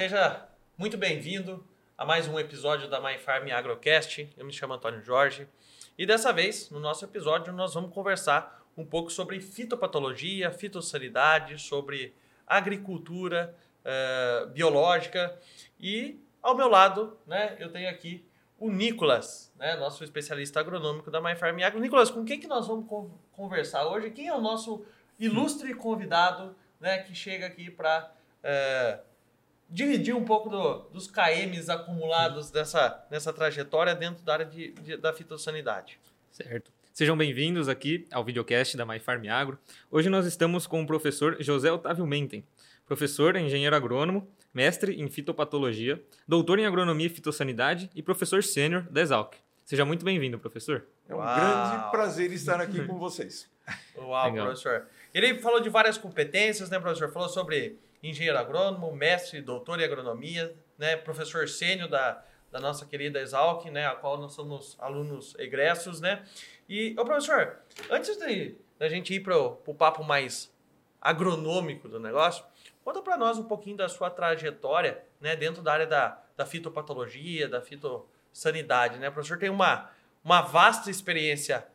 seja muito bem-vindo a mais um episódio da My Farm Agrocast. Eu me chamo Antônio Jorge e dessa vez, no nosso episódio, nós vamos conversar um pouco sobre fitopatologia, fitossanidade, sobre agricultura uh, biológica e ao meu lado, né, eu tenho aqui o Nicolas, né, nosso especialista agronômico da My Farm Agro. Nicolas, com quem que nós vamos conversar hoje? Quem é o nosso ilustre convidado né, que chega aqui para uh, dividir um pouco do, dos KMs acumulados dessa, nessa trajetória dentro da área de, de, da fitossanidade. Certo. Sejam bem-vindos aqui ao videocast da MyFarm Agro. Hoje nós estamos com o professor José Otávio Menten, professor, engenheiro agrônomo, mestre em fitopatologia, doutor em agronomia e fitossanidade e professor sênior da Exalc. Seja muito bem-vindo, professor. É um Uau. grande prazer estar aqui com vocês. Uau, Legal. professor. Ele falou de várias competências, né, professor? Falou sobre engenheiro agrônomo, mestre, doutor em agronomia, né, professor sênior da, da nossa querida Exalc, né, a qual nós somos alunos egressos, né? E, ô professor, antes de da gente ir para o papo mais agronômico do negócio, conta para nós um pouquinho da sua trajetória, né, dentro da área da, da fitopatologia, da fitossanidade, né? O professor tem uma, uma vasta experiência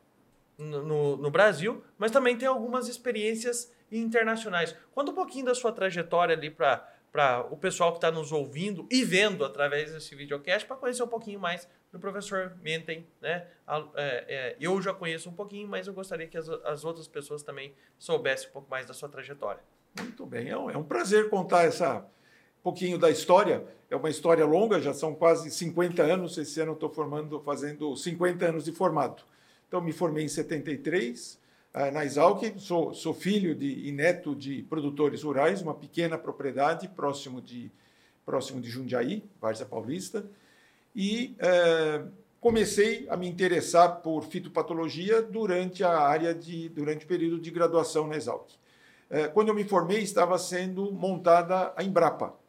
no, no, no Brasil, mas também tem algumas experiências internacionais. Conta um pouquinho da sua trajetória ali para para o pessoal que está nos ouvindo e vendo através desse videocast para conhecer um pouquinho mais do professor Menten, né? É, é, eu já conheço um pouquinho, mas eu gostaria que as, as, outras pessoas também soubessem um pouco mais da sua trajetória. Muito bem, é um, é um prazer contar essa pouquinho da história. É uma história longa, já são quase 50 anos. Esse ano estou formando, fazendo 50 anos de formado. Então me formei em 73 ah, na Exalc, sou, sou filho de, e neto de produtores rurais, uma pequena propriedade próximo de, próximo de Jundiaí, Várzea Paulista, e eh, comecei a me interessar por fitopatologia durante a área de durante o período de graduação na Exalc. Eh, quando eu me formei, estava sendo montada a Embrapa, é,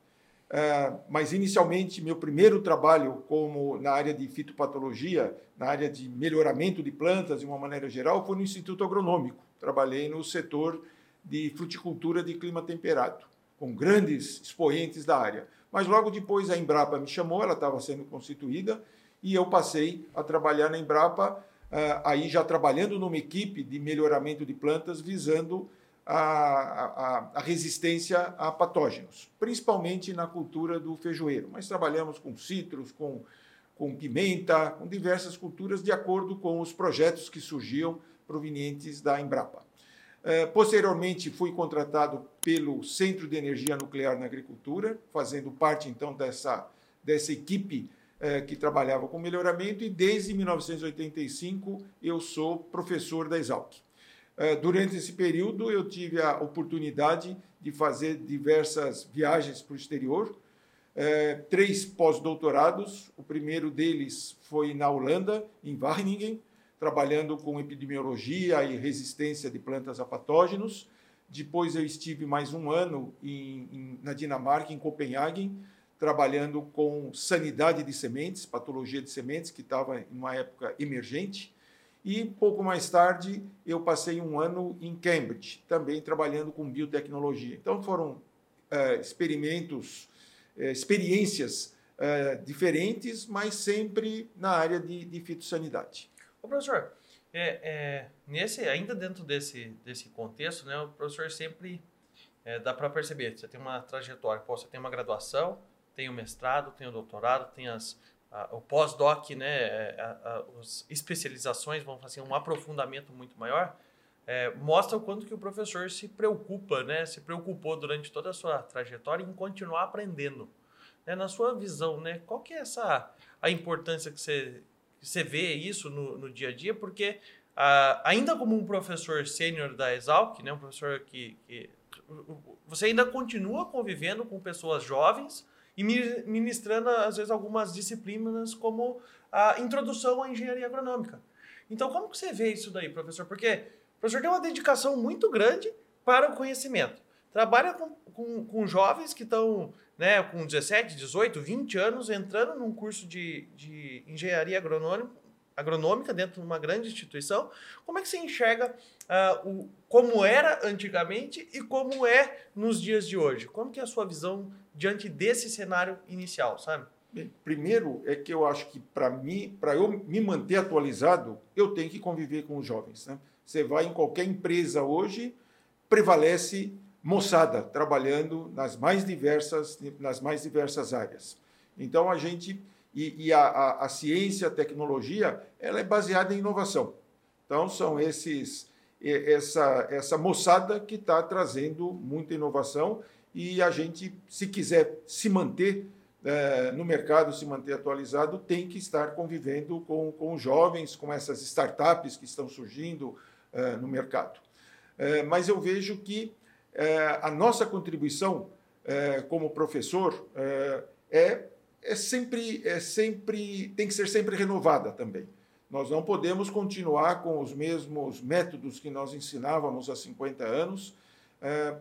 mas inicialmente meu primeiro trabalho como na área de fitopatologia, na área de melhoramento de plantas de uma maneira geral, foi no Instituto Agronômico. Trabalhei no setor de fruticultura de clima temperado, com grandes expoentes da área. Mas logo depois a Embrapa me chamou, ela estava sendo constituída, e eu passei a trabalhar na Embrapa, é, aí já trabalhando numa equipe de melhoramento de plantas visando a, a, a, resistência a patógenos, principalmente na cultura do feijoeiro. Mas trabalhamos com citros, com, com pimenta, com diversas culturas, de acordo com os projetos que surgiam provenientes da Embrapa. É, posteriormente, fui contratado pelo Centro de Energia Nuclear na Agricultura, fazendo parte, então, dessa, dessa equipe é, que trabalhava com melhoramento, e desde 1985 eu sou professor da Exalc. Eh, durante esse período, eu tive a oportunidade de fazer diversas viagens para o exterior, eh, três pós-doutorados. O primeiro deles foi na Holanda, em Wageningen, trabalhando com epidemiologia e resistência de plantas a patógenos. Depois eu estive mais um ano em, em, na Dinamarca, em Copenhague, trabalhando com sanidade de sementes, patologia de sementes, que estava em uma época emergente. E pouco mais tarde eu passei um ano em Cambridge, também trabalhando com biotecnologia. Então foram é, experimentos, é, experiências é, diferentes, mas sempre na área de, de fitossanidade. Ô, professor, é, é, nesse, ainda dentro desse, desse contexto, né, o professor sempre é, dá para perceber, você tem uma trajetória, você tem uma graduação, tem o mestrado, tem o doutorado, tem as o pós-doc, né, é, as especializações vão fazer um aprofundamento muito maior, é, mostra o quanto que o professor se preocupa, né, se preocupou durante toda a sua trajetória em continuar aprendendo. Né, na sua visão, né, qual que é essa a importância que você, que você vê isso no, no dia a dia? Porque ainda como um professor sênior da Exalc, né, um professor que, que você ainda continua convivendo com pessoas jovens, e ministrando, às vezes, algumas disciplinas como a introdução à engenharia agronômica. Então, como que você vê isso daí, professor? Porque o professor tem uma dedicação muito grande para o conhecimento. Trabalha com, com, com jovens que estão né, com 17, 18, 20 anos entrando num curso de, de engenharia agronômica, dentro de uma grande instituição. Como é que você enxerga uh, o, como era antigamente e como é nos dias de hoje? Como que é a sua visão diante desse cenário inicial, sabe? Primeiro é que eu acho que para mim, para eu me manter atualizado, eu tenho que conviver com os jovens. Né? Você vai em qualquer empresa hoje, prevalece moçada trabalhando nas mais diversas, nas mais diversas áreas. Então a gente e, e a, a, a, ciência, a tecnologia, ela é baseada em inovação. Então são esses essa essa moçada que está trazendo muita inovação e a gente, se quiser se manter é, no mercado, se manter atualizado, tem que estar convivendo com, com jovens, com essas startups que estão surgindo é, no mercado. É, mas eu vejo que é, a nossa contribuição é, como professor é, é, é, sempre, é sempre tem que ser sempre renovada também. Nós não podemos continuar com os mesmos métodos que nós ensinávamos há 50 anos,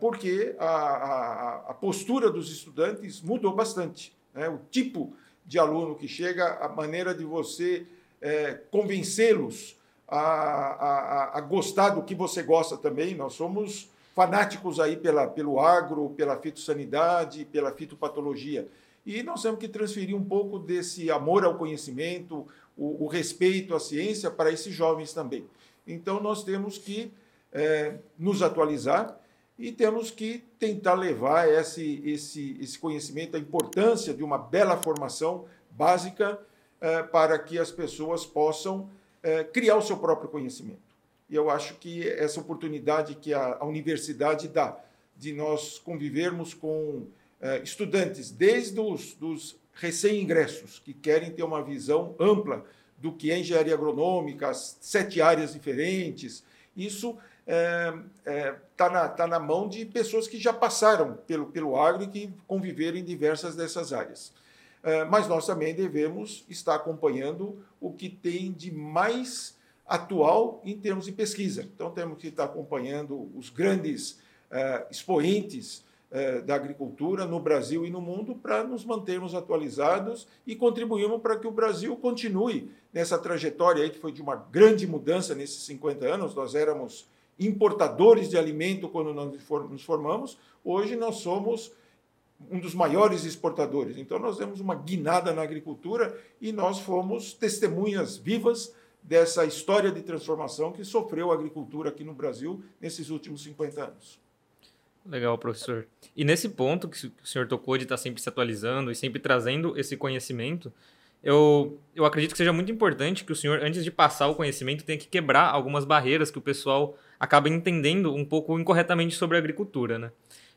porque a, a, a postura dos estudantes mudou bastante. Né? O tipo de aluno que chega, a maneira de você é, convencê-los a, a, a, gostar do que você gosta também. Nós somos fanáticos aí pela, pelo agro, pela fitossanidade, pela fitopatologia. E nós temos que transferir um pouco desse amor ao conhecimento, o, o respeito à ciência para esses jovens também. Então, nós temos que é, nos atualizar e temos que tentar levar esse, esse, esse conhecimento, a importância de uma bela formação básica é, para que as pessoas possam é, criar o seu próprio conhecimento. E eu acho que essa oportunidade que a, a universidade dá de nós convivermos com é, estudantes, desde os dos recém-ingressos, que querem ter uma visão ampla do que é engenharia agronômica, as sete áreas diferentes, isso está é, é, tá na, tá na mão de pessoas que já passaram pelo, pelo agro e que conviveram em diversas dessas áreas. É, mas nós também devemos estar acompanhando o que tem de mais atual em termos de pesquisa. Então, temos que estar acompanhando os grandes uh, expoentes da agricultura no Brasil e no mundo para nos mantermos atualizados e contribuirmos para que o Brasil continue nessa trajetória aí, que foi de uma grande mudança nesses 50 anos. Nós éramos importadores de alimento quando nós nos formamos, hoje nós somos um dos maiores exportadores. Então, nós demos uma guinada na agricultura e nós fomos testemunhas vivas dessa história de transformação que sofreu a agricultura aqui no Brasil nesses últimos 50 anos. Legal, professor. E nesse ponto que o senhor tocou de estar sempre se atualizando e sempre trazendo esse conhecimento, eu, eu acredito que seja muito importante que o senhor, antes de passar o conhecimento, tenha que quebrar algumas barreiras que o pessoal acaba entendendo um pouco incorretamente sobre a agricultura, né?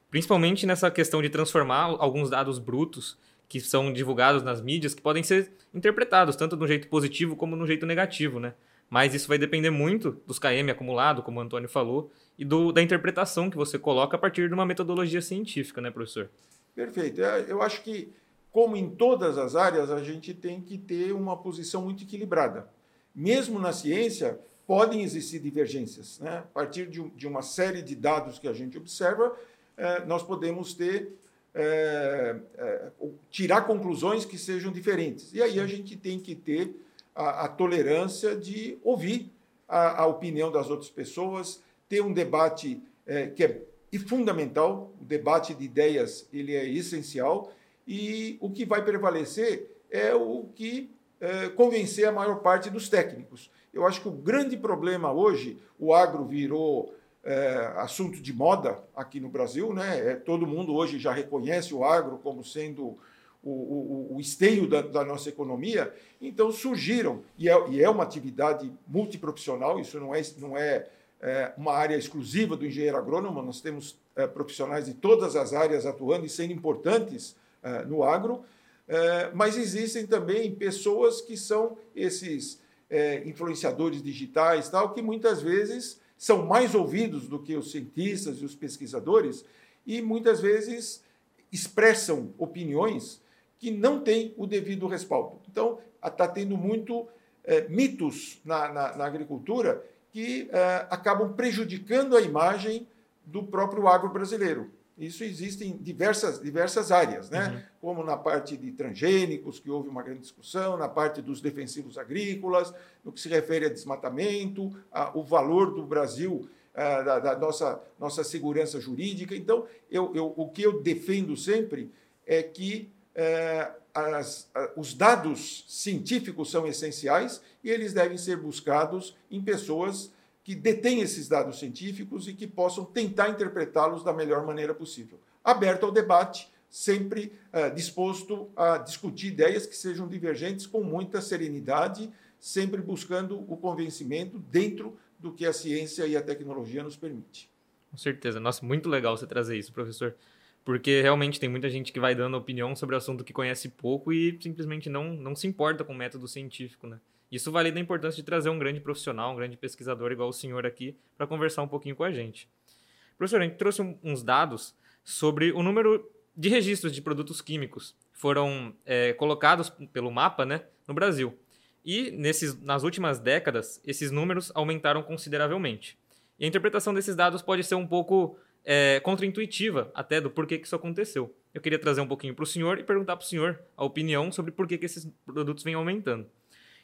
Principalmente nessa questão de transformar alguns dados brutos que são divulgados nas mídias, que podem ser interpretados tanto de um jeito positivo como de um jeito negativo, né? Mas isso vai depender muito dos KM acumulado, como o Antônio falou, e do, da interpretação que você coloca a partir de uma metodologia científica, né, professor? Perfeito. É, eu acho que, como em todas as áreas, a gente tem que ter uma posição muito equilibrada. Mesmo na ciência, podem existir divergências. Né? A partir de, de uma série de dados que a gente observa, eh, nós podemos ter é, é, tirar conclusões que sejam diferentes. E aí a gente tem que ter a, a tolerância de ouvir a, a, opinião das outras pessoas, ter um debate é, que é fundamental, o debate de ideias ele é essencial, e o que vai prevalecer é o que é, convencer a maior parte dos técnicos. Eu acho que o grande problema hoje, o agro virou é, assunto de moda aqui no Brasil, né? É, todo mundo hoje já reconhece o agro como sendo o, o, o esteio da, da, nossa economia. Então surgiram, e é, e é, uma atividade multiprofissional, isso não é, não é, é uma área exclusiva do engenheiro agrônomo, nós temos é, profissionais de todas as áreas atuando e sendo importantes é, no agro, mas existem também pessoas que são esses influenciadores digitais, tal, que muitas vezes são mais ouvidos do que os cientistas e os pesquisadores e muitas vezes expressam opiniões que não têm o devido respaldo. Então, está tendo muito é, mitos na, na, na, agricultura que é, acabam prejudicando a imagem do próprio agro brasileiro. Isso existe em diversas, diversas áreas, né? Uhum. como na parte de transgênicos, que houve uma grande discussão, na parte dos defensivos agrícolas, no que se refere a desmatamento, a, o valor do Brasil, a, da, da, nossa, nossa segurança jurídica. Então, eu, eu, o que eu defendo sempre é que é, as, os dados científicos são essenciais e eles devem ser buscados em pessoas que detêm esses dados científicos e que possam tentar interpretá-los da melhor maneira possível. Aberto ao debate, sempre uh, disposto a discutir ideias que sejam divergentes com muita serenidade, sempre buscando o convencimento dentro do que a ciência e a tecnologia nos permite. Com certeza. Nossa, muito legal você trazer isso, professor. Porque realmente tem muita gente que vai dando opinião sobre assunto que conhece pouco e simplesmente não, não se importa com o método científico, né? Isso vale da importância de trazer um grande profissional, um grande pesquisador igual o senhor aqui, para conversar um pouquinho com a gente. Professor, a gente trouxe uns dados sobre o número de registros de produtos químicos foram é, colocados pelo mapa né, no Brasil. E nesses, nas últimas décadas, esses números aumentaram consideravelmente. E a interpretação desses dados pode ser um pouco é, contraintuitiva até do porquê que isso aconteceu. Eu queria trazer um pouquinho para o senhor e perguntar para o senhor a opinião sobre por que, que esses produtos vêm aumentando.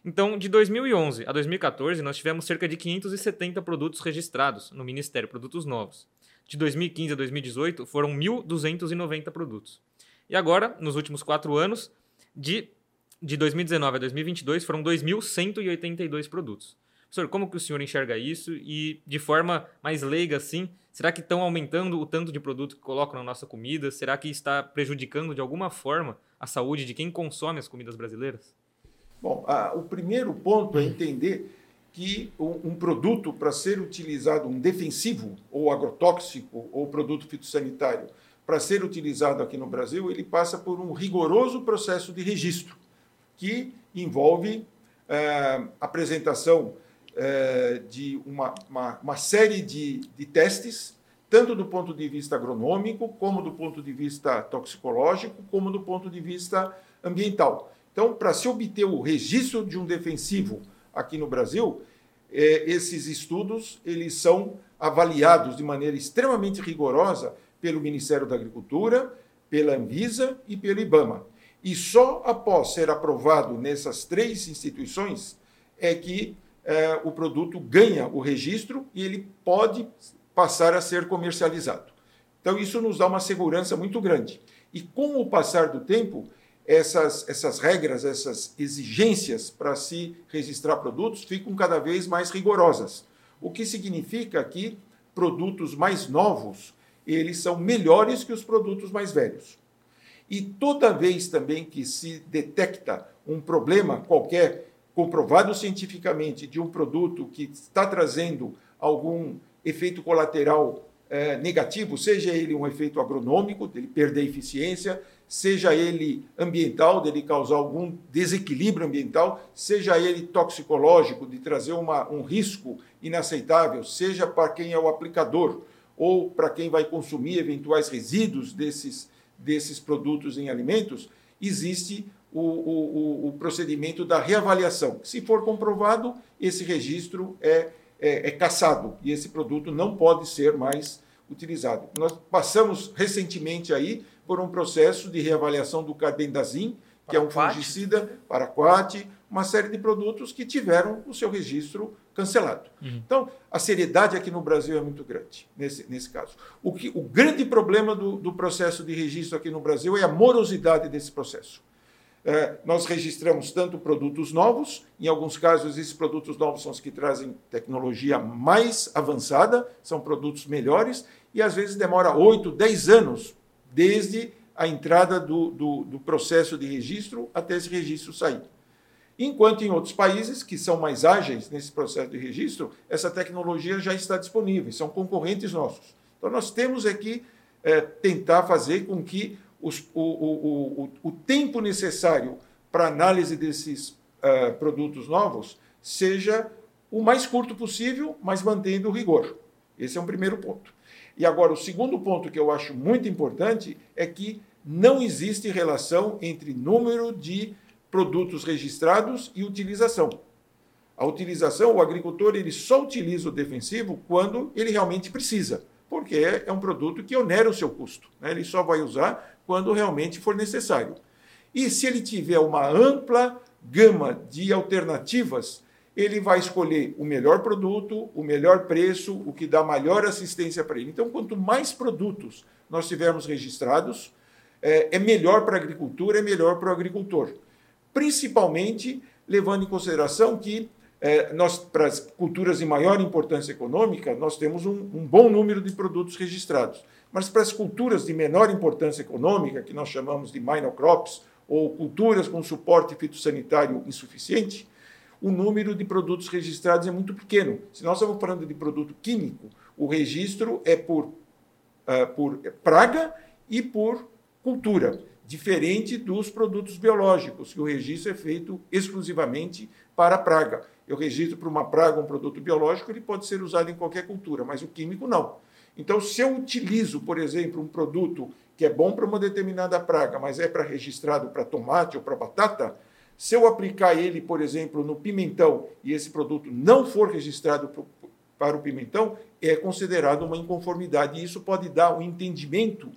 Então, de 2011 a 2014, nós tivemos cerca de 570 produtos registrados no Ministério, produtos novos. De 2015 a 2018, foram 1.290 produtos. E agora, nos últimos quatro anos, de, de 2019 a 2022, foram 2.182 produtos. Professor, como que o senhor enxerga isso? E, de forma mais leiga, assim, será que estão aumentando o tanto de produto que colocam na nossa comida? Será que está prejudicando, de alguma forma, a saúde de quem consome as comidas brasileiras? Bom, a, o primeiro ponto é entender que um, um produto, para ser utilizado, um defensivo, ou agrotóxico, ou produto fitossanitário, para ser utilizado aqui no Brasil, ele passa por um rigoroso processo de registro, que envolve é, apresentação é, de uma, uma, uma série de, de testes, tanto do ponto de vista agronômico, como do ponto de vista toxicológico, como do ponto de vista ambiental. Então, para se obter o registro de um defensivo aqui no Brasil, é, esses estudos eles são avaliados de maneira extremamente rigorosa pelo Ministério da Agricultura, pela Anvisa e pelo IBAMA. E só após ser aprovado nessas três instituições é que é, o produto ganha o registro e ele pode passar a ser comercializado. Então, isso nos dá uma segurança muito grande. E com o passar do tempo, essas, essas regras, essas exigências para se registrar produtos ficam cada vez mais rigorosas. O que significa que produtos mais novos, eles são melhores que os produtos mais velhos. E toda vez também que se detecta um problema qualquer, comprovado cientificamente, de um produto que está trazendo algum efeito colateral é, negativo, seja ele um efeito agronômico, dele perder eficiência, seja ele ambiental, dele causar algum desequilíbrio ambiental, seja ele toxicológico, de trazer uma, um risco inaceitável, seja para quem é o aplicador ou para quem vai consumir eventuais resíduos desses, desses produtos em alimentos, existe o, o, o procedimento da reavaliação. Se for comprovado, esse registro é, é, é cassado e esse produto não pode ser mais utilizado. Nós passamos recentemente aí por um processo de reavaliação do carbendazim, que é um fungicida, paraquat, uma série de produtos que tiveram o seu registro cancelado. Uhum. Então, a seriedade aqui no Brasil é muito grande, nesse, nesse caso. O, que, o grande problema do, do processo de registro aqui no Brasil é a morosidade desse processo. É, nós registramos tanto produtos novos, em alguns casos, esses produtos novos são os que trazem tecnologia mais avançada, são produtos melhores, e às vezes demora 8, 10 anos desde a entrada do, do, do processo de registro até esse registro sair. Enquanto em outros países que são mais ágeis nesse processo de registro, essa tecnologia já está disponível, são concorrentes nossos. Então, nós temos aqui é, tentar fazer com que os, o, o, o, o, tempo necessário para análise desses uh, produtos novos seja o mais curto possível, mas mantendo o rigor. Esse é um primeiro ponto. E agora, o segundo ponto que eu acho muito importante é que não existe relação entre número de produtos registrados e utilização. A utilização, o agricultor ele só utiliza o defensivo quando ele realmente precisa, porque é um produto que onera o seu custo. Né? Ele só vai usar quando realmente for necessário. E se ele tiver uma ampla gama de alternativas ele vai escolher o melhor produto, o melhor preço, o que dá maior assistência para ele. Então, quanto mais produtos nós tivermos registrados, é, é melhor para a agricultura, é melhor para o agricultor. Principalmente levando em consideração que é, nós, para as culturas de maior importância econômica, nós temos um, um, bom número de produtos registrados. Mas para as culturas de menor importância econômica, que nós chamamos de minor crops, ou culturas com suporte fitossanitário insuficiente, o número de produtos registrados é muito pequeno. Se nós estamos falando de produto químico, o registro é por, uh, por praga e por cultura, diferente dos produtos biológicos, que o registro é feito exclusivamente para praga. Eu registro para uma praga um produto biológico, ele pode ser usado em qualquer cultura, mas o químico não. Então, se eu utilizo, por exemplo, um produto que é bom para uma determinada praga, mas é para registrado para tomate ou para batata, se eu aplicar ele, por exemplo, no pimentão e esse produto não for registrado para o pimentão, é considerado uma inconformidade. E isso pode dar um entendimento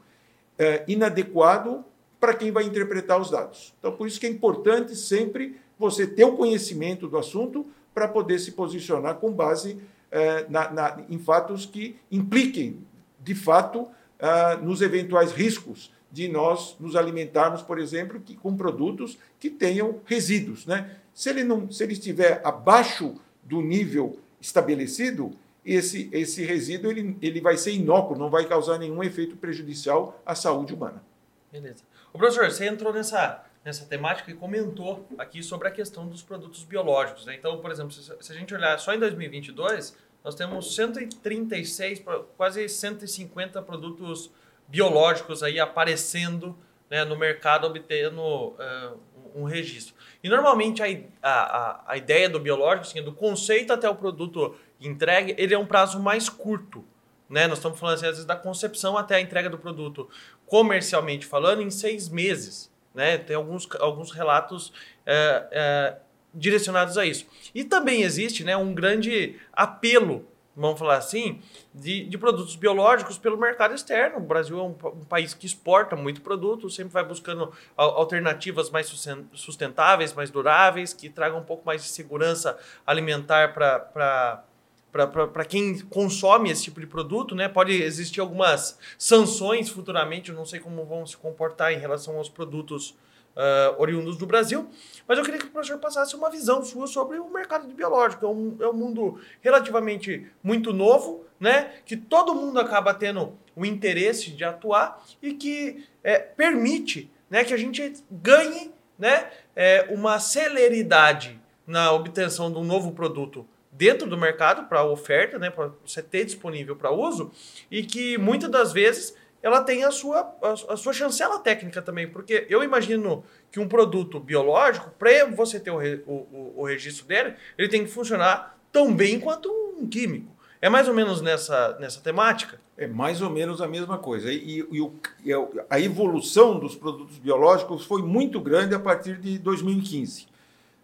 é, inadequado para quem vai interpretar os dados. Então, por isso que é importante sempre você ter o conhecimento do assunto para poder se posicionar com base é, na, na, em fatos que impliquem, de fato, uh, nos eventuais riscos de nós nos alimentarmos, por exemplo, que, com produtos que tenham resíduos. Né? Se, ele não, se ele estiver abaixo do nível estabelecido, esse, esse resíduo ele, ele vai ser inócuo, não vai causar nenhum efeito prejudicial à saúde humana. Beleza. O professor, você entrou nessa, nessa temática e comentou aqui sobre a questão dos produtos biológicos. Né? Então, por exemplo, se, a gente olhar só em 2022, nós temos 136, quase 150 produtos biológicos aí aparecendo né, no mercado, obtendo uh, um registro. E normalmente a, a, a ideia do biológico, assim, do conceito até o produto entregue, ele é um prazo mais curto. Né? Nós estamos falando assim, às vezes da concepção até a entrega do produto, comercialmente falando, em seis meses. Né? Tem alguns, alguns relatos é, é, direcionados a isso. E também existe né, um grande apelo, vamos falar assim, de, de produtos biológicos pelo mercado externo. O Brasil é um, um país que exporta muito produto, sempre vai buscando alternativas mais sustentáveis, mais duráveis, que tragam um pouco mais de segurança alimentar para para quem consome esse tipo de produto, né? Pode existir algumas sanções futuramente, eu não sei como vão se comportar em relação aos produtos uh, oriundos do Brasil. Mas eu queria que o professor passasse uma visão sua sobre o mercado de biológico. É um, é um mundo relativamente muito novo, né? Que todo mundo acaba tendo o interesse de atuar e que é, permite né, que a gente ganhe né, é, uma celeridade na obtenção de um novo produto dentro do mercado para oferta, né, para você ter disponível para uso, e que muitas das vezes ela tem a sua, a, a, sua chancela técnica também, porque eu imagino que um produto biológico, para você ter o, o, o, registro dele, ele tem que funcionar tão bem quanto um químico. É mais ou menos nessa, nessa temática? É mais ou menos a mesma coisa. E, e, e a evolução dos produtos biológicos foi muito grande a partir de 2015.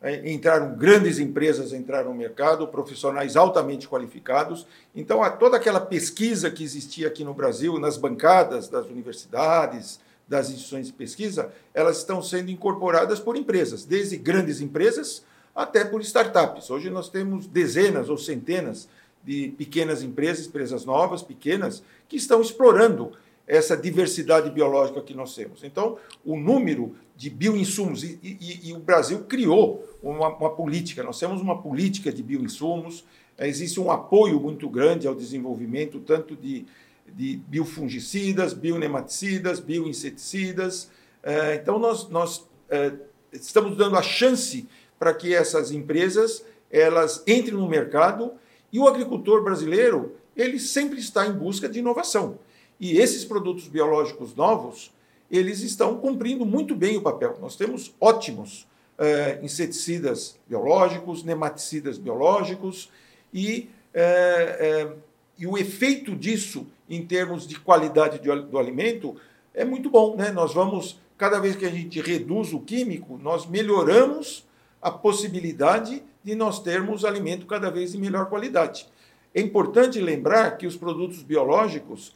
É, entraram grandes empresas entraram no mercado, profissionais altamente qualificados. Então, toda aquela pesquisa que existia aqui no Brasil, nas bancadas das universidades, das instituições de pesquisa, elas estão sendo incorporadas por empresas, desde grandes empresas até por startups. Hoje nós temos dezenas ou centenas de pequenas empresas, empresas novas, pequenas, que estão explorando essa diversidade biológica que nós temos. Então, o número de bioinsumos, e, e, e o Brasil criou uma, uma, política, nós temos uma política de bioinsumos, eh, existe um apoio muito grande ao desenvolvimento tanto de, de biofungicidas, bionematicidas, bioinseticidas. Eh, então, nós, nós eh, estamos dando a chance para que essas empresas elas entrem no mercado e o agricultor brasileiro ele sempre está em busca de inovação. E esses produtos biológicos novos, eles estão cumprindo muito bem o papel. Nós temos ótimos é, inseticidas biológicos, nematicidas biológicos, e, é, é, e o efeito disso em termos de qualidade de, do alimento é muito bom. Né? Nós vamos, cada vez que a gente reduz o químico, nós melhoramos a possibilidade de nós termos alimento cada vez de melhor qualidade. É importante lembrar que os produtos biológicos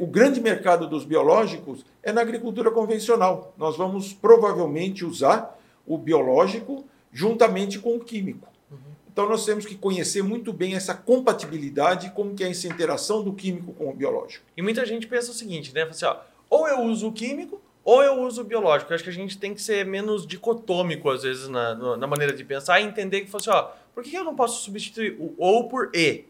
o grande mercado dos biológicos é na agricultura convencional. Nós vamos provavelmente usar o biológico juntamente com o químico. Uhum. Então nós temos que conhecer muito bem essa compatibilidade, como que é essa interação do químico com o biológico. E muita gente pensa o seguinte, né? Assim, ó, ou eu uso o químico, ou eu uso o biológico. Eu acho que a gente tem que ser menos dicotômico, às vezes, na, na maneira de pensar e entender que, assim, ó, por que eu não posso substituir o ou por e?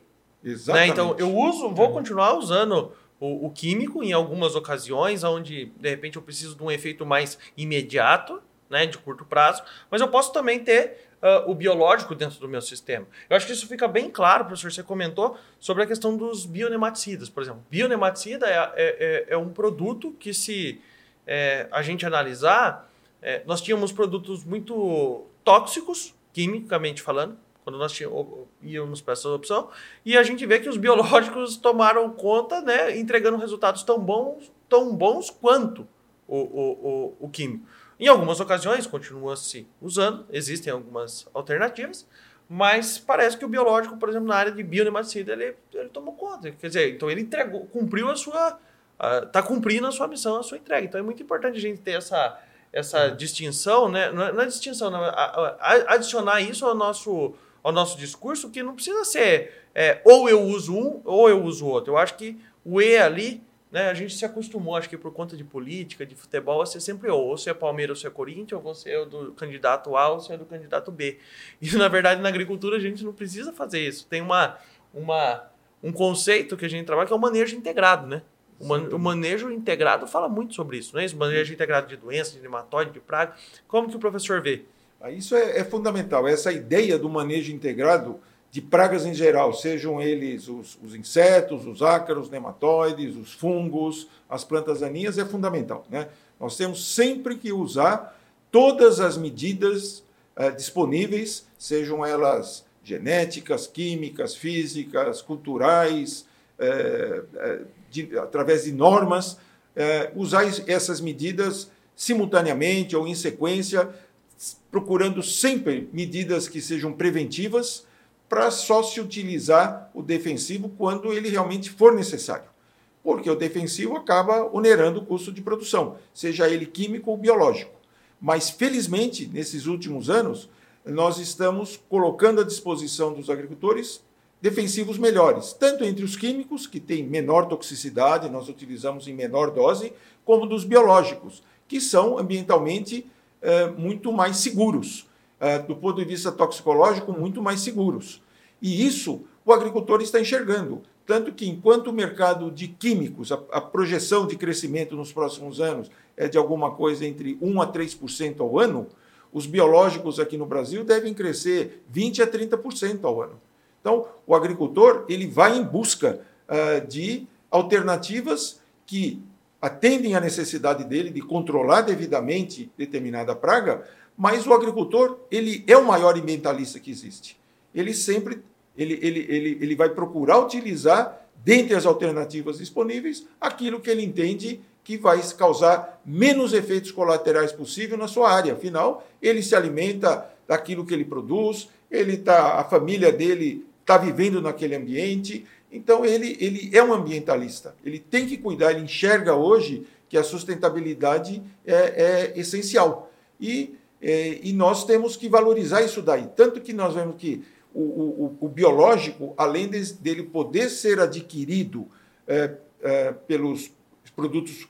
Exatamente. Né? Então, eu uso, vou continuar usando o, o, químico em algumas ocasiões, onde, de repente, eu preciso de um efeito mais imediato, né, de curto prazo, mas eu posso também ter uh, o biológico dentro do meu sistema. Eu acho que isso fica bem claro, professor, você comentou sobre a questão dos bionematicidas, por exemplo. Bionematicida é, é, é, é um produto que se é, a gente analisar, é, nós tínhamos produtos muito tóxicos, quimicamente falando, quando nós tínhamos, íamos para essa opção, e a gente vê que os biológicos tomaram conta, né, entregando resultados tão bons, tão bons quanto o, o, o, o químico. Em algumas ocasiões, continua se usando, existem algumas alternativas, mas parece que o biológico, por exemplo, na área de bionematicidas, ele, ele tomou conta. Quer dizer, então ele entregou, cumpriu a sua está cumprindo a sua missão, a sua entrega. Então é muito importante a gente ter essa, essa uhum. distinção, né? Não é, não é distinção, não, a, adicionar isso ao nosso, ao nosso discurso, que não precisa ser é, ou eu uso um ou eu uso outro. Eu acho que o E ali, né, a gente se acostumou, acho que por conta de política, de futebol, a ser sempre ou. Ou você é Palmeiras ou você é Corinthians, ou você é do candidato A ou você é do candidato B. E, na verdade, na agricultura a gente não precisa fazer isso. Tem uma, uma, um conceito que a gente trabalha que é o manejo integrado, né? O, manejo integrado fala muito sobre isso, não é isso? O manejo integrado de doenças, de nematóide, de praga. Como que o professor vê? Isso é, é, fundamental. Essa ideia do manejo integrado de pragas em geral, sejam eles os, os insetos, os ácaros, nematóides, os fungos, as plantas daninhas, é fundamental. Né? Nós temos sempre que usar todas as medidas eh, disponíveis, sejam elas genéticas, químicas, físicas, culturais, eh, eh, de, através de normas, é, usar essas medidas simultaneamente ou em sequência, procurando sempre medidas que sejam preventivas, para só se utilizar o defensivo quando ele realmente for necessário. Porque o defensivo acaba onerando o custo de produção, seja ele químico ou biológico. Mas, felizmente, nesses últimos anos, nós estamos colocando à disposição dos agricultores defensivos melhores, tanto entre os químicos, que têm menor toxicidade, nós utilizamos em menor dose, como dos biológicos, que são ambientalmente é, muito mais seguros, é, do ponto de vista toxicológico, muito mais seguros. E isso o agricultor está enxergando. Tanto que, enquanto o mercado de químicos, a, a projeção de crescimento nos próximos anos é de alguma coisa entre 1 a 3% ao ano, os biológicos aqui no Brasil devem crescer 20 a 30% ao ano. Então, o agricultor ele vai em busca uh, de alternativas que atendem à necessidade dele de controlar devidamente determinada praga, mas o agricultor ele é o maior ambientalista que existe. Ele sempre ele, ele, ele, ele vai procurar utilizar, dentre as alternativas disponíveis, aquilo que ele entende que vai causar menos efeitos colaterais possível na sua área. Afinal, ele se alimenta daquilo que ele produz, ele tá, a família dele está vivendo naquele ambiente. Então, ele, ele é um ambientalista. Ele tem que cuidar, ele enxerga hoje que a sustentabilidade é, é essencial. E, é, e nós temos que valorizar isso daí. Tanto que nós vemos que o, o, o biológico, além de, dele poder ser adquirido é, é, pelos produtos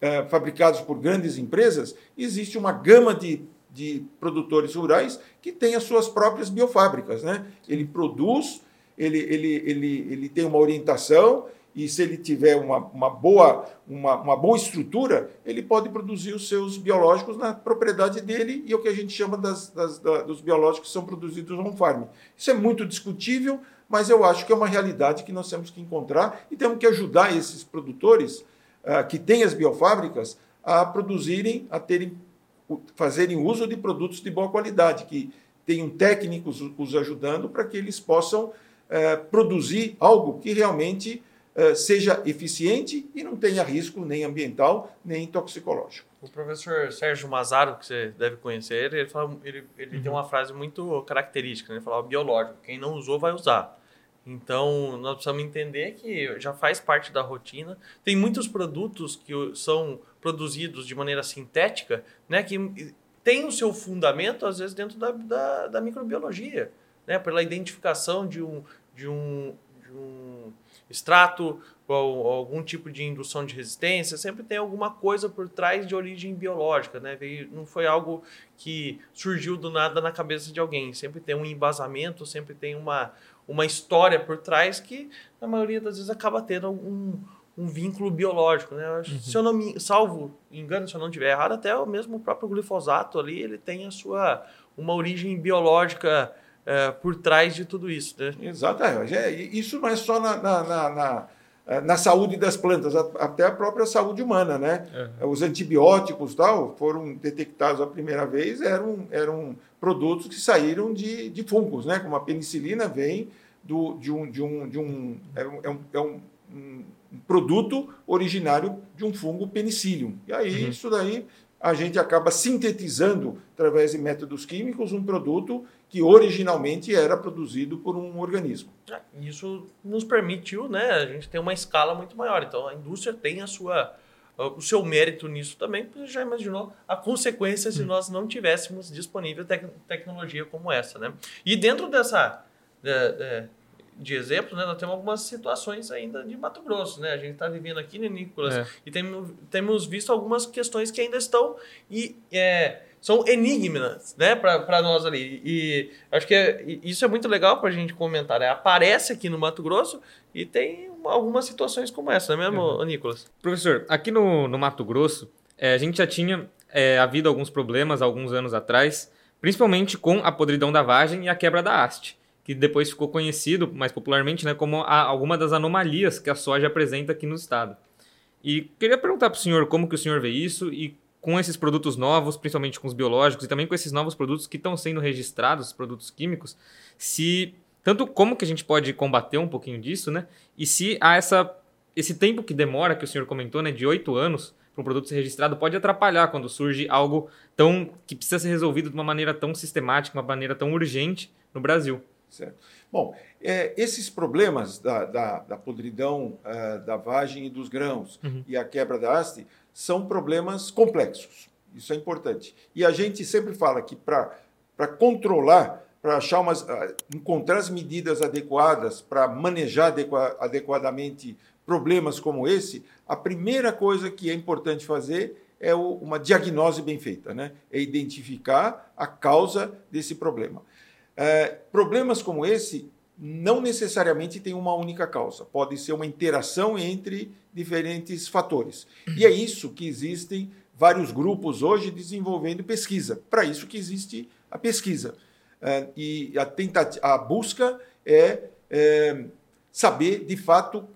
é, fabricados por grandes empresas, existe uma gama de de produtores rurais que têm as suas próprias biofábricas. Né? Ele produz, ele, ele, ele, ele tem uma orientação, e se ele tiver uma, uma, boa, uma, uma boa estrutura, ele pode produzir os seus biológicos na propriedade dele e é o que a gente chama das, das, da, dos biológicos que são produzidos on farm. Isso é muito discutível, mas eu acho que é uma realidade que nós temos que encontrar e temos que ajudar esses produtores uh, que têm as biofábricas a produzirem, a terem fazerem uso de produtos de boa qualidade, que tenham técnicos os ajudando para que eles possam é, produzir algo que realmente é, seja eficiente e não tenha risco nem ambiental nem toxicológico. O professor Sérgio Mazaro, que você deve conhecer, ele, fala, ele, ele uhum. tem uma frase muito característica, né? ele fala, biológico, quem não usou vai usar. Então, nós precisamos entender que já faz parte da rotina. Tem muitos produtos que são produzidos de maneira sintética, né, que tem o seu fundamento, às vezes, dentro da, da, da microbiologia, né, pela identificação de um, de um, de um extrato, ou algum tipo de indução de resistência, sempre tem alguma coisa por trás de origem biológica, né? Não foi algo que surgiu do nada na cabeça de alguém. Sempre tem um embasamento, sempre tem uma, uma história por trás que, na maioria das vezes, acaba tendo um, um vínculo biológico, né? Uhum. Se eu não me salvo engano, se eu não estiver errado, até o mesmo próprio glifosato ali, ele tem a sua uma origem biológica é, por trás de tudo isso, né? Exato. É, isso não é só na, na, na, na eh, na saúde das plantas, até a própria saúde humana, né? Uhum. Os antibióticos tal foram detectados a primeira vez eram, eram produtos que saíram de, de fungos, né? Como a penicilina vem do, de um de um de um é um, é um, é um produto originário de um fungo penicillium. E aí uhum. isso daí a gente acaba sintetizando através de métodos químicos um produto que originalmente era produzido por um organismo. É, isso nos permitiu, né, a gente ter uma escala muito maior. Então a indústria tem a sua o seu mérito nisso também, porque já imaginou a consequência se hum. nós não tivéssemos disponível tec tecnologia como essa, né? E dentro dessa de, de, de exemplo, né, nós temos algumas situações ainda de Mato Grosso, né? A gente está vivendo aqui, né, Nicolas? É. E tem, temos visto algumas questões que ainda estão e é, são enigmas, né, para nós ali. E acho que é, isso é muito legal para a gente comentar. Né? Aparece aqui no Mato Grosso e tem algumas situações como essa, não é mesmo, uhum. Nicolas? Professor, aqui no, no Mato Grosso, é, a gente já tinha é, havido alguns problemas alguns anos atrás, principalmente com a podridão da vagem e a quebra da haste, que depois ficou conhecido mais popularmente né, como a, alguma das anomalias que a soja apresenta aqui no estado. E queria perguntar para o senhor como que o senhor vê isso e com esses produtos novos, principalmente com os biológicos e também com esses novos produtos que estão sendo registrados, produtos químicos, se tanto como que a gente pode combater um pouquinho disso, né? E se há essa esse tempo que demora que o senhor comentou, né, de oito anos para um produto ser registrado, pode atrapalhar quando surge algo tão que precisa ser resolvido de uma maneira tão sistemática, uma maneira tão urgente no Brasil. Certo. Bom, é, esses problemas da, da, da podridão uh, da vagem e dos grãos uhum. e a quebra da haste são problemas complexos. Isso é importante. E a gente sempre fala que para controlar, para achar umas, ah, encontrar as medidas adequadas para manejar adequa, adequadamente problemas como esse, a primeira coisa que é importante fazer é o, uma diagnose bem feita, né? É identificar a causa desse problema. É, problemas como esse não necessariamente têm uma única causa, pode ser uma interação entre diferentes fatores. E é isso que existem vários grupos hoje desenvolvendo pesquisa. Para isso que existe a pesquisa. É, e a, tentativa, a busca é, é, saber, de fato,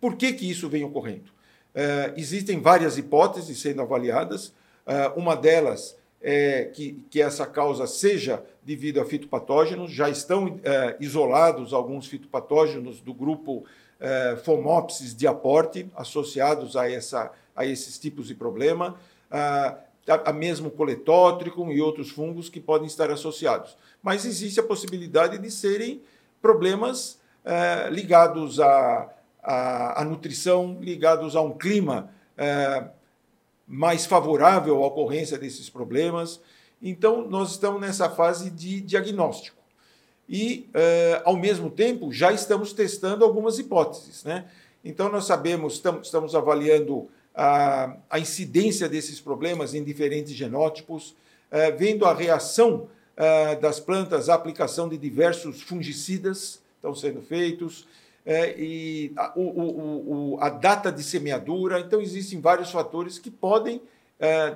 por que, que isso vem ocorrendo. É, existem várias hipóteses sendo avaliadas. É, uma delas é que, que essa causa seja devido a fitopatógenos. Já estão é, isolados alguns fitopatógenos do grupo é, Fomopsis de aporte associados a, essa, a esses tipos de problema. a, a mesmo coletótrico e outros fungos que podem estar associados. Mas existe a possibilidade de serem problemas é, ligados à, à, à, nutrição, ligados a um clima é, mais favorável à ocorrência desses problemas. Então, nós estamos nessa fase de diagnóstico. E, eh, ao mesmo tempo, já estamos testando algumas hipóteses. Né? Então, nós sabemos, estamos, estamos avaliando a, a, incidência desses problemas em diferentes genótipos, eh, vendo a reação eh, das plantas à aplicação de diversos fungicidas estão sendo feitos, e a, o, o, o, a data de semeadura. Então, existem vários fatores que podem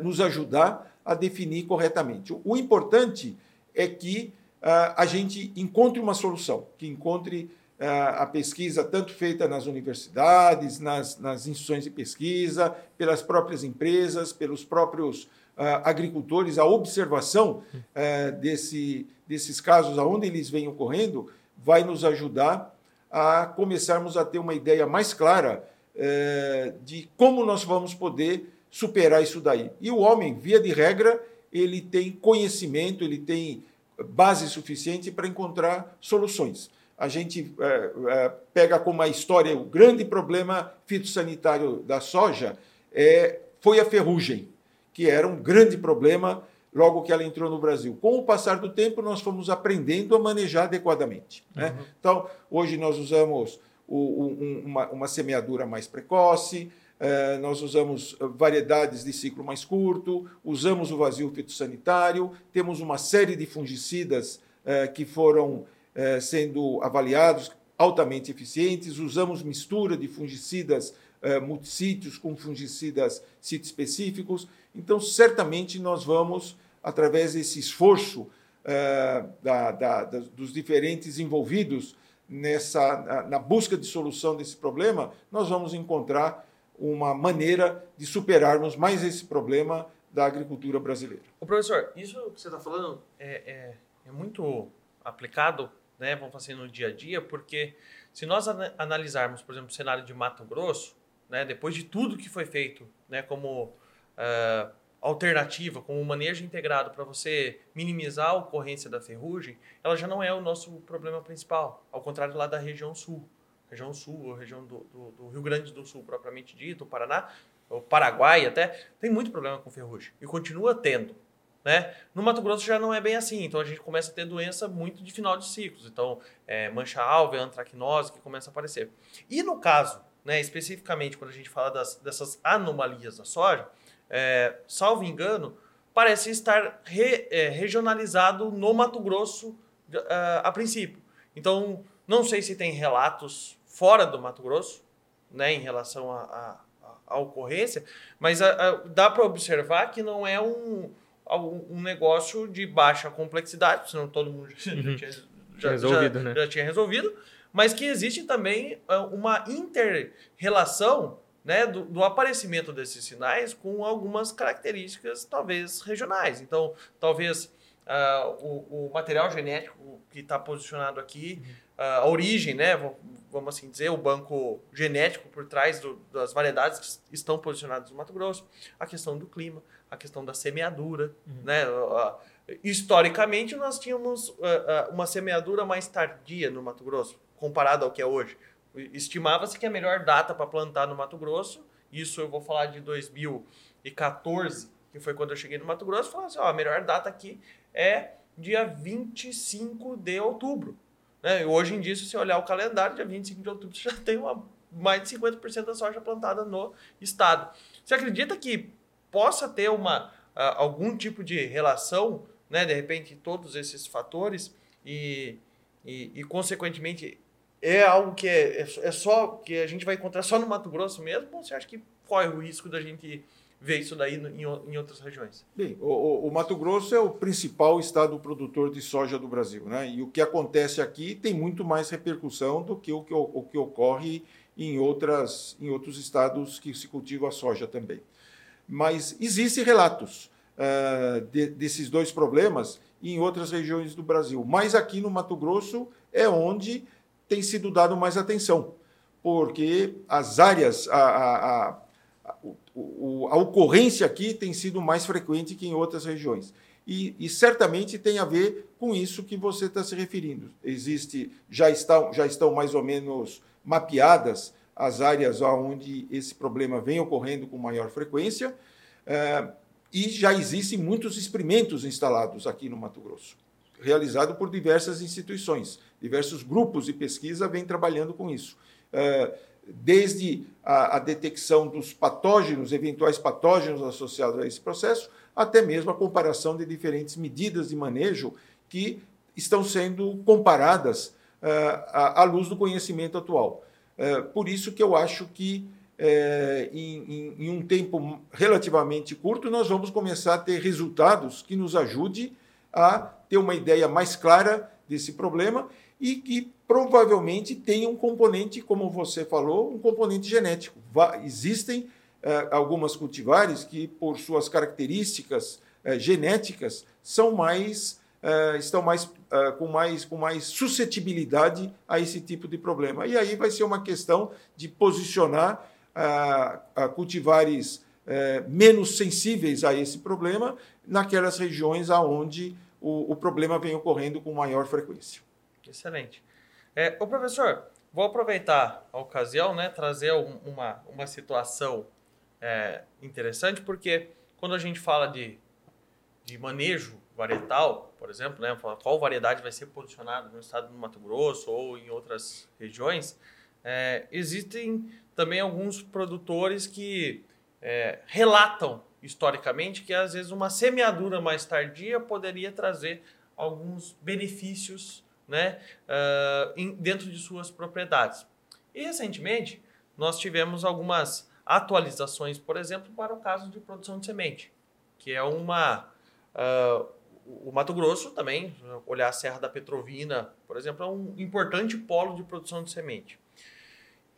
nos ajudar a definir corretamente. O importante é que uh, a gente encontre uma solução, que encontre uh, a pesquisa tanto feita nas universidades, nas, nas instituições de pesquisa, pelas próprias empresas, pelos próprios uh, agricultores, a observação desse, desses casos, aonde eles vêm ocorrendo, vai nos ajudar a começarmos a ter uma ideia mais clara de como nós vamos poder superar isso daí. E o homem, via de regra, ele tem conhecimento, ele tem base suficiente para encontrar soluções. A gente é, é, pega como a história, o grande problema fitossanitário da soja é, foi a ferrugem, que era um grande problema logo que ela entrou no Brasil. Com o passar do tempo, nós fomos aprendendo a manejar adequadamente. Né? Uhum. Então, hoje nós usamos uma, uma semeadura mais precoce, eh, nós usamos variedades de ciclo mais curto, usamos o vazio fitossanitário, temos uma série de fungicidas eh, que foram eh, sendo avaliados altamente eficientes, usamos mistura de fungicidas multissítios com fungicidas sítio específicos. Então, certamente, nós vamos, através desse esforço da, da, da, dos diferentes envolvidos nessa, na, na busca de solução desse problema, nós vamos encontrar uma maneira de superarmos mais esse problema da agricultura brasileira. O professor, isso que você está falando é, é, é, muito aplicado, né, vamos fazer no dia a dia, porque se nós analisarmos, por exemplo, o cenário de Mato Grosso, né, depois de tudo que foi feito, né, como uh, alternativa, como manejo integrado para você minimizar a ocorrência da ferrugem, ela já não é o nosso problema principal, ao contrário lá da região sul região sul, região do, do, do, Rio Grande do Sul propriamente dito, o Paraná, o Paraguai até, tem muito problema com ferrugem e continua tendo. Né? No Mato Grosso já não é bem assim, então a gente começa a ter doença muito de final de ciclos, então é, mancha alva, antracnose que começa a aparecer. E no caso, né, especificamente quando a gente fala das, dessas anomalias da soja, é, salvo engano, parece estar re, é, regionalizado no Mato Grosso uh, a princípio. Então, não sei se tem relatos fora do Mato Grosso, né, em relação à ocorrência, mas a, a, dá para observar que não é um, um negócio de baixa complexidade, senão todo mundo já, uhum. tinha, já, resolvido, já, né? já tinha resolvido, mas que existe também ah, uma inter-relação né, do, do, aparecimento desses sinais com algumas características, talvez, regionais. Então, talvez uh, o, o, material genético que está posicionado aqui, uh, a origem, né, vamos assim dizer, o banco genético por trás do, das variedades que estão posicionadas no Mato Grosso, a questão do clima, a questão da semeadura, uhum. né? Uh, historicamente, nós tínhamos uh, uma semeadura mais tardia no Mato Grosso, comparado ao que é hoje. Estimava-se que a melhor data para plantar no Mato Grosso, isso eu vou falar de 2014, que foi quando eu cheguei no Mato Grosso, falava assim, ó, a melhor data aqui é dia 25 de outubro. Né? Hoje em dia, se você olhar o calendário, dia 25 de outubro, você já tem uma, mais de 50% da soja plantada no estado. Você acredita que possa ter uma, uh, algum tipo de relação, né, de repente, todos esses fatores e, e, e consequentemente, é algo que é, é, é, só que a gente vai encontrar só no Mato Grosso mesmo? Ou você acha que corre o risco da gente ver isso daí em, em outras regiões? Bem, o, o, Mato Grosso é o principal estado produtor de soja do Brasil, né? E o que acontece aqui tem muito mais repercussão do que o que, o, que ocorre em, outras, em outros estados que se cultiva a soja também. Mas existem relatos uh, de, desses dois problemas em outras regiões do Brasil. Mas aqui no Mato Grosso é onde tem sido dado mais atenção, porque as áreas, a, a, a a ocorrência aqui tem sido mais frequente que em outras regiões. E, e, certamente tem a ver com isso que você está se referindo. Existe, já estão, já estão mais ou menos mapeadas as áreas onde esse problema vem ocorrendo com maior frequência, é, e já existem muitos experimentos instalados aqui no Mato Grosso, realizados por diversas instituições, diversos grupos de pesquisa vêm trabalhando com isso. É, desde a, detecção dos patógenos, eventuais patógenos associados a esse processo, até mesmo a comparação de diferentes medidas de manejo que estão sendo comparadas uh, à, luz do conhecimento atual. Uh, por isso que eu acho que em, em, em, um tempo relativamente curto nós vamos começar a ter resultados que nos ajude a ter uma ideia mais clara desse problema e que provavelmente tem um componente, como você falou, um componente genético. existem uh, algumas cultivares que, por suas características uh, genéticas, são mais uh, estão mais, com mais com mais suscetibilidade a esse tipo de problema. E aí vai ser uma questão de posicionar cultivares menos sensíveis a esse problema naquelas regiões aonde o, o problema vem ocorrendo com maior frequência. Excelente. É, o professor, vou aproveitar a ocasião, né, trazer um, uma, uma situação é, interessante, porque quando a gente fala de, de manejo varietal, por exemplo, né, qual variedade vai ser posicionada no estado do Mato Grosso ou em outras regiões, é, existem também alguns produtores que é, relatam historicamente que às vezes uma semeadura mais tardia poderia trazer alguns benefícios né, uh, em, dentro de suas propriedades. E recentemente nós tivemos algumas atualizações, por exemplo, para o caso de produção de semente, que é uma. Uh, o Mato Grosso também, olhar a Serra da Petrovina, por exemplo, é um importante polo de produção de semente.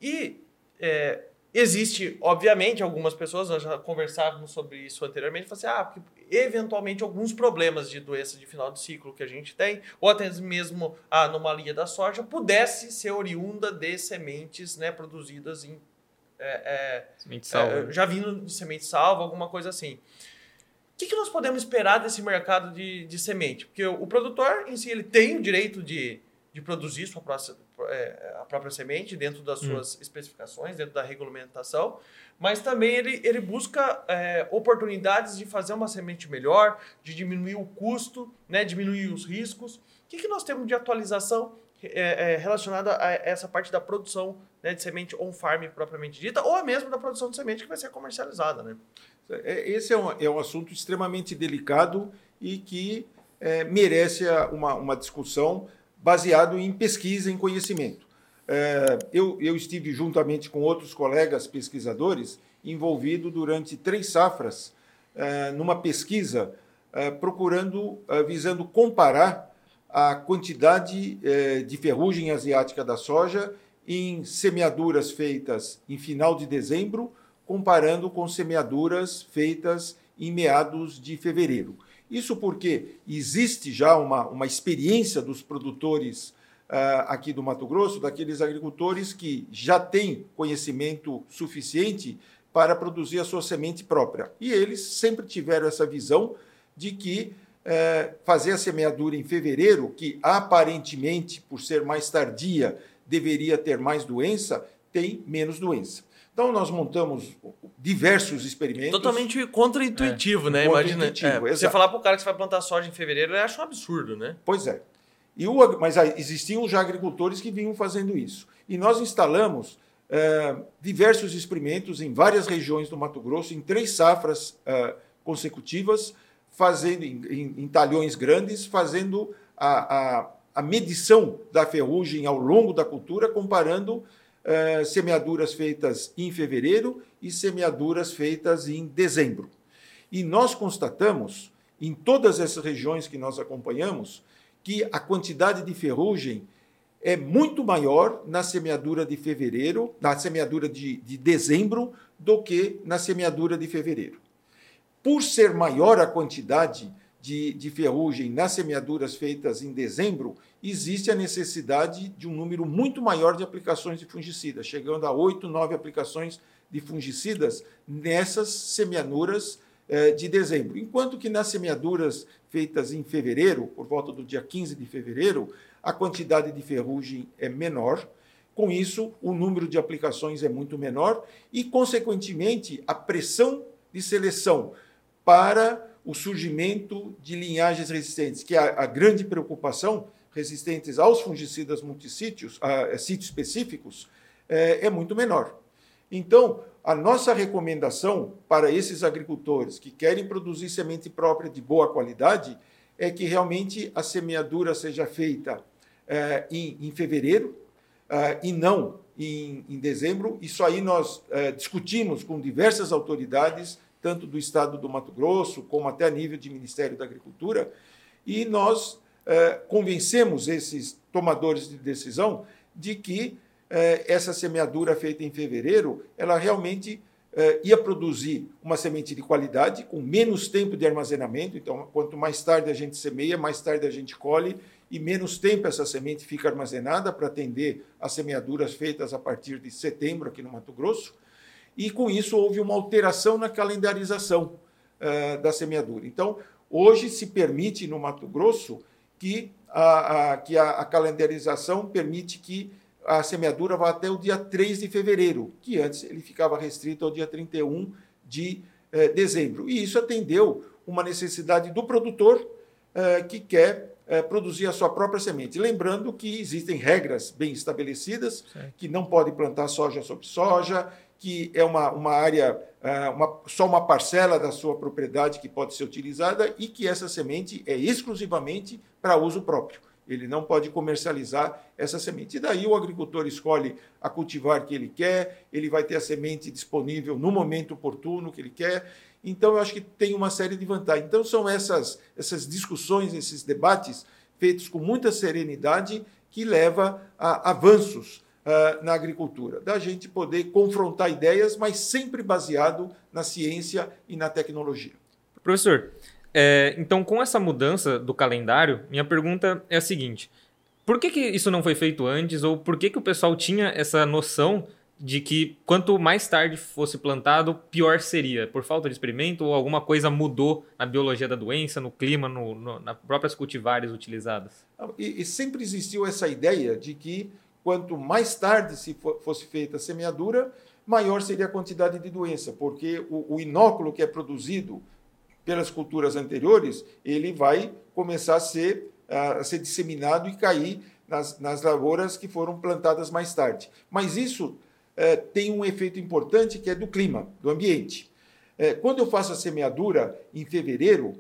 E é, existe, obviamente, algumas pessoas, nós já conversávamos sobre isso anteriormente, assim, ah, porque eventualmente alguns problemas de doença de final de ciclo que a gente tem, ou até mesmo a anomalia da soja, pudesse ser oriunda de sementes né, produzidas em. É, é, semente salva. É, já vindo de semente salva, alguma coisa assim. O que, que nós podemos esperar desse mercado de, de semente? Porque o, o produtor em si ele tem o direito de, de produzir sua própria, é, a própria semente dentro das hum. suas hum. especificações, dentro da regulamentação, mas também ele, ele busca é, oportunidades de fazer uma semente melhor, de diminuir o custo, né, diminuir os riscos. O que, que nós temos de atualização é, é, relacionada a essa parte da produção né, de semente on-farm propriamente dita, ou mesmo da produção de semente que vai ser comercializada? Né? É, esse é um, é um assunto extremamente delicado e que merece uma, uma discussão baseado em pesquisa, em conhecimento. É, eu, eu estive juntamente com outros colegas pesquisadores envolvido durante três safras é, numa pesquisa é, procurando, visando comparar a quantidade de ferrugem asiática da soja em semeaduras feitas em final de dezembro, comparando com semeaduras feitas em meados de fevereiro. Isso porque existe já uma, uma experiência dos produtores uh, aqui do Mato Grosso, daqueles agricultores que já têm conhecimento suficiente para produzir a sua semente própria. E eles sempre tiveram essa visão de que uh, fazer a semeadura em fevereiro, que aparentemente, por ser mais tardia, deveria ter mais doença, tem menos doença. Então, nós montamos diversos experimentos. Totalmente contra-intuitivo, é. né? Imagina. É, você falar para o cara que você vai plantar soja em fevereiro, ele acha um absurdo, né? Pois é. E o, mas existiam já agricultores que vinham fazendo isso. E nós instalamos é, diversos experimentos em várias regiões do Mato Grosso, em três safras é, consecutivas, fazendo em, em, em, talhões grandes, fazendo a, a, a medição da ferrugem ao longo da cultura, comparando eh, semeaduras feitas em fevereiro e semeaduras feitas em dezembro. E nós constatamos, em todas essas regiões que nós acompanhamos, que a quantidade de ferrugem é muito maior na semeadura de fevereiro, na semeadura de, de dezembro, do que na semeadura de fevereiro. Por ser maior a quantidade de, de ferrugem nas semeaduras feitas em dezembro, existe a necessidade de um número muito maior de aplicações de fungicidas, chegando a oito, nove aplicações de fungicidas nessas semeaduras eh, de dezembro. Enquanto que nas semeaduras feitas em fevereiro, por volta do dia 15 de fevereiro, a quantidade de ferrugem é menor. Com isso, o número de aplicações é muito menor e, consequentemente, a pressão de seleção para o surgimento de linhagens resistentes, que é a, grande preocupação, resistentes aos fungicidas multissítios, a, a sítios específicos, é, é muito menor. Então, a nossa recomendação para esses agricultores que querem produzir semente própria de boa qualidade é que realmente a semeadura seja feita é, em, em, fevereiro e não em, em, dezembro. Isso aí nós discutimos com diversas autoridades tanto do estado do Mato Grosso, como até a nível de Ministério da Agricultura, e nós eh, convencemos esses tomadores de decisão de que eh, essa semeadura feita em fevereiro, ela realmente eh, ia produzir uma semente de qualidade, com menos tempo de armazenamento, então quanto mais tarde a gente semeia, mais tarde a gente colhe, e menos tempo essa semente fica armazenada para atender as semeaduras feitas a partir de setembro aqui no Mato Grosso e com isso houve uma alteração na calendarização uh, da semeadura. Então, hoje se permite no Mato Grosso que a, a que a, a, calendarização permite que a semeadura vá até o dia 3 de fevereiro, que antes ele ficava restrito ao dia 31 de uh, dezembro. E isso atendeu uma necessidade do produtor uh, que quer é, produzir a sua própria semente. Lembrando que existem regras bem estabelecidas, que não pode plantar soja sobre soja, que é uma, uma área, é, uma, só uma parcela da sua propriedade que pode ser utilizada e que essa semente é exclusivamente para uso próprio. Ele não pode comercializar essa semente. E daí o agricultor escolhe a cultivar que ele quer, ele vai ter a semente disponível no momento oportuno que ele quer. Então, eu acho que tem uma série de vantagens. Então, são essas, essas discussões, esses debates feitos com muita serenidade que leva a avanços uh, na agricultura. Da gente poder confrontar ideias, mas sempre baseado na ciência e na tecnologia. Professor, é, então, com essa mudança do calendário, minha pergunta é a seguinte: por que, que isso não foi feito antes? Ou por que, que o pessoal tinha essa noção de que quanto mais tarde fosse plantado, pior seria? Por falta de experimento ou alguma coisa mudou na biologia da doença, no clima, no, no, nas próprias cultivares utilizadas? E, e, sempre existiu essa ideia de que quanto mais tarde se fosse feita a semeadura, maior seria a quantidade de doença, porque o, o inóculo que é produzido pelas culturas anteriores, ele vai começar a ser, a ser disseminado e cair nas, nas lavouras que foram plantadas mais tarde. Mas isso é, tem um efeito importante que é do clima, do ambiente. É, quando eu faço a semeadura em fevereiro,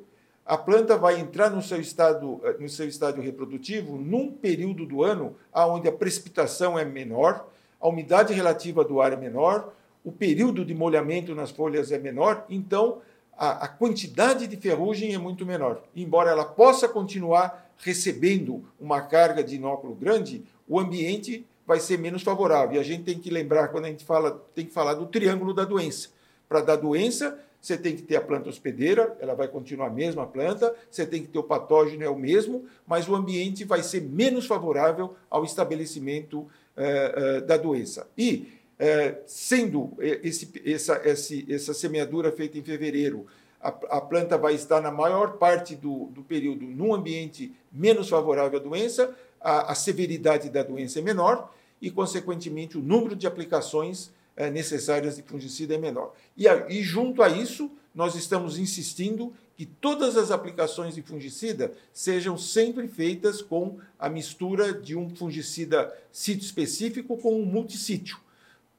a planta vai entrar no seu estado, é, no seu estádio reprodutivo num período do ano onde a precipitação é menor, a umidade relativa do ar é menor, o período de molhamento nas folhas é menor, então a, a quantidade de ferrugem é muito menor. Embora ela possa continuar recebendo uma carga de inóculo grande, o ambiente vai ser menos favorável. E a gente tem que lembrar, quando a gente fala, tem que falar do triângulo da doença. Para dar doença, você tem que ter a planta hospedeira, ela vai continuar a mesma planta, você tem que ter o patógeno, é o mesmo, mas o ambiente vai ser menos favorável ao estabelecimento eh, eh, da doença. E é, sendo esse, essa, esse, essa semeadura feita em fevereiro, a, a, planta vai estar na maior parte do, do período num ambiente menos favorável à doença, a, a severidade da doença é menor e, consequentemente, o número de aplicações necessárias de fungicida é menor. E, e, junto a isso, nós estamos insistindo que todas as aplicações de fungicida sejam sempre feitas com a mistura de um fungicida sítio específico com um multissítio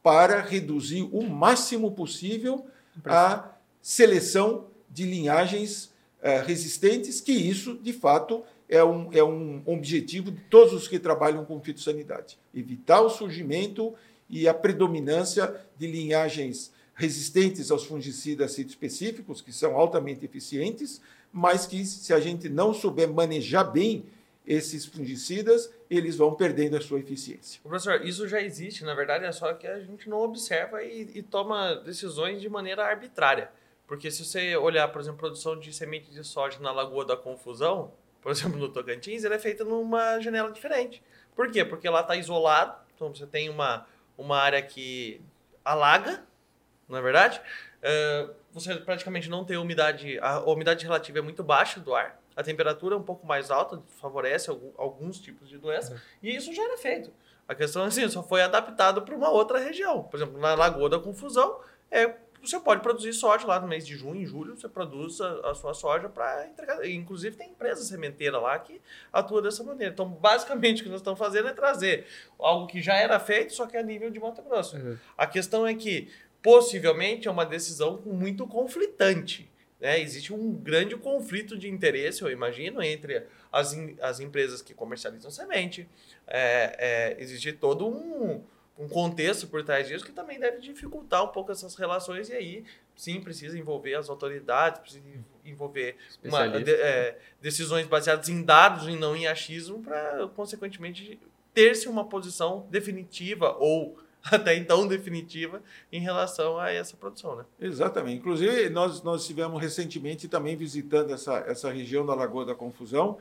para reduzir o máximo possível a seleção de linhagens uh, resistentes, que isso, de fato, é um, é um objetivo de todos os que trabalham com fitossanidade. Evitar o surgimento e a predominância de linhagens resistentes aos fungicidas específicos, que são altamente eficientes, mas que, se a gente não souber manejar bem esses fungicidas, eles vão perdendo a sua eficiência. Professor, isso já existe, na verdade, é só que a gente não observa e, e toma decisões de maneira arbitrária. Porque se você olhar, por exemplo, produção de semente de soja na Lagoa da Confusão, por exemplo, no Tocantins, ela é feita numa janela diferente. Por quê? Porque lá está isolado, então você tem uma, uma área que alaga, não é verdade? Uh, você praticamente não tem umidade, a umidade relativa é muito baixa do ar, a temperatura é um pouco mais alta, favorece alguns tipos de doença, uhum. e isso já era feito. A questão é assim, só foi adaptado para uma outra região. Por exemplo, na Lagoa da Confusão, é, você pode produzir soja lá no mês de junho, em julho, você produz a, a sua soja para entregar. Inclusive, tem empresa sementeira lá que atua dessa maneira. Então, basicamente, o que nós estamos fazendo é trazer algo que já era feito, só que a nível de Mato Grosso. Uhum. A questão é que, possivelmente, é uma decisão muito conflitante. Né? Existe um grande conflito de interesse, eu imagino, entre as, as empresas que comercializam semente. É, é, existe todo um, um contexto por trás disso que também deve dificultar um pouco essas relações, e aí sim precisa envolver as autoridades, precisa envolver uma, de, é, decisões baseadas em dados e não em achismo, para, consequentemente, ter-se uma posição definitiva ou até então definitiva em relação a essa produção, né? Exatamente. Inclusive, nós, nós estivemos recentemente também visitando essa, essa região da Lagoa da Confusão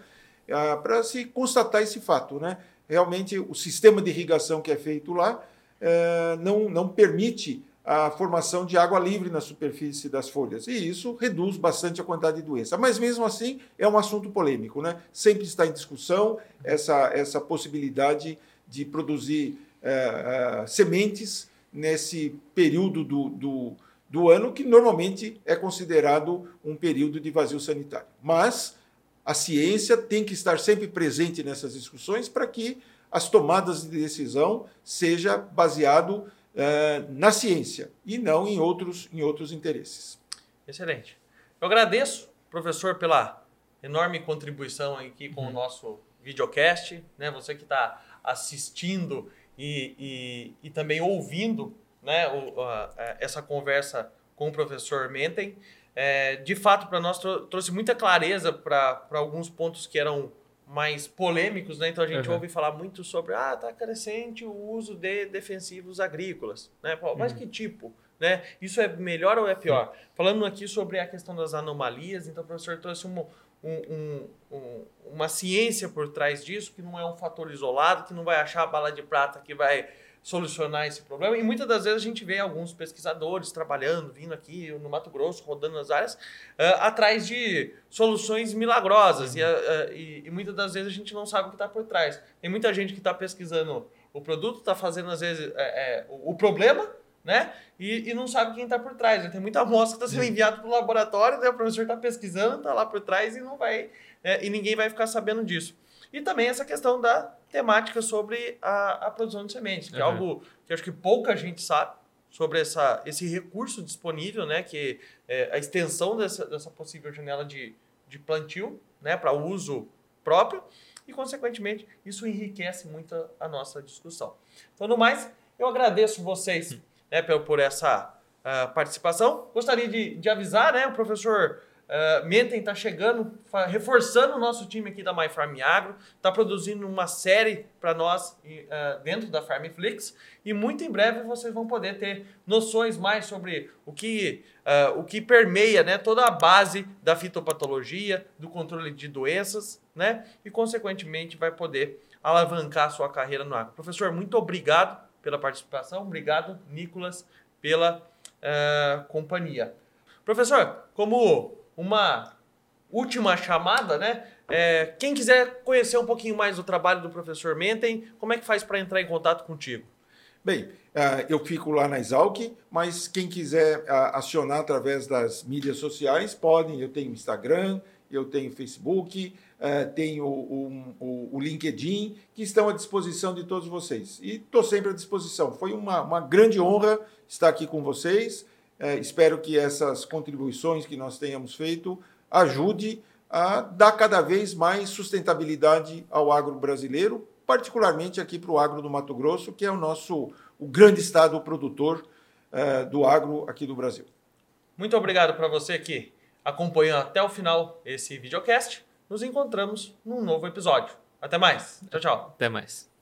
ah, para se constatar esse fato, né? Realmente, o sistema de irrigação que é feito lá eh, não, não permite a formação de água livre na superfície das folhas. E isso reduz bastante a quantidade de doença. Mas mesmo assim é um assunto polêmico, né? Sempre está em discussão essa, essa possibilidade de produzir é, é, sementes nesse período do, do, do, ano que normalmente é considerado um período de vazio sanitário. Mas a ciência tem que estar sempre presente nessas discussões para que as tomadas de decisão seja baseado uh, na ciência e não em outros, em outros interesses. Excelente. Eu agradeço, professor, pela enorme contribuição aqui com uhum. o nosso videocast, né? Você que está assistindo e, e, e, também ouvindo né, o, a, a, essa conversa com o professor Menten. É, de fato, para nós trouxe muita clareza para alguns pontos que eram mais polêmicos, né? Então a gente uhum. ouve falar muito sobre ah, tá crescente o uso de defensivos agrícolas, né? Pô, mas uhum. que tipo? Né? Isso é melhor ou é pior? Falando aqui sobre a questão das anomalias, então o professor trouxe um, um, um, uma ciência por trás disso, que não é um fator isolado, que não vai achar a bala de prata que vai solucionar esse problema. E muitas das vezes a gente vê alguns pesquisadores trabalhando, vindo aqui no Mato Grosso, rodando nas áreas, uh, atrás de soluções milagrosas. Uhum. E, uh, e, e, muitas das vezes a gente não sabe o que está por trás. Tem muita gente que está pesquisando o produto, está fazendo às vezes é, é, o, o, problema, né? E, e não sabe quem está por trás. Tem muita amostra que está sendo enviada para o laboratório, né? o professor está pesquisando, está lá por trás e não vai. É, e ninguém vai ficar sabendo disso. E também essa questão da temática sobre a, a produção de sementes, que uhum. é algo que acho que pouca gente sabe sobre essa, esse recurso disponível, né, que é a extensão dessa, dessa possível janela de, de plantio né, para uso próprio e, consequentemente, isso enriquece muito a, a nossa discussão. Então, no mais, eu agradeço vocês né, por, por essa uh, participação. Gostaria de, de avisar, né, o professor Uh, Menten está chegando, reforçando o nosso time aqui da My Farm Agro, está produzindo uma série para nós uh, dentro da Farmflix e muito em breve vocês vão poder ter noções mais sobre o que, uh, o que permeia né, toda a base da fitopatologia, do controle de doenças né, e, consequentemente, vai poder alavancar a sua carreira no agro. Professor, muito obrigado pela participação, obrigado, Nicolas, pela companhia. Professor, como uma última chamada, né? É, quem quiser conhecer um pouquinho mais do trabalho do professor Menten, como é que faz para entrar em contato contigo? Bem, uh, eu fico lá na Exalc, mas quem quiser acionar através das mídias sociais, podem. Eu tenho Instagram, eu tenho Facebook, uh, tenho o, LinkedIn, que estão à disposição de todos vocês. E estou sempre à disposição. Foi uma, uma grande honra estar aqui com vocês. É, espero que essas contribuições que nós tenhamos feito ajude a dar cada vez mais sustentabilidade ao agro brasileiro, particularmente aqui para o agro do Mato Grosso, que é o nosso o grande estado produtor é, do agro aqui do Brasil. Muito obrigado para você que acompanhou até o final esse videocast. Nos encontramos num novo episódio. Até mais. Tchau, tchau. Até mais.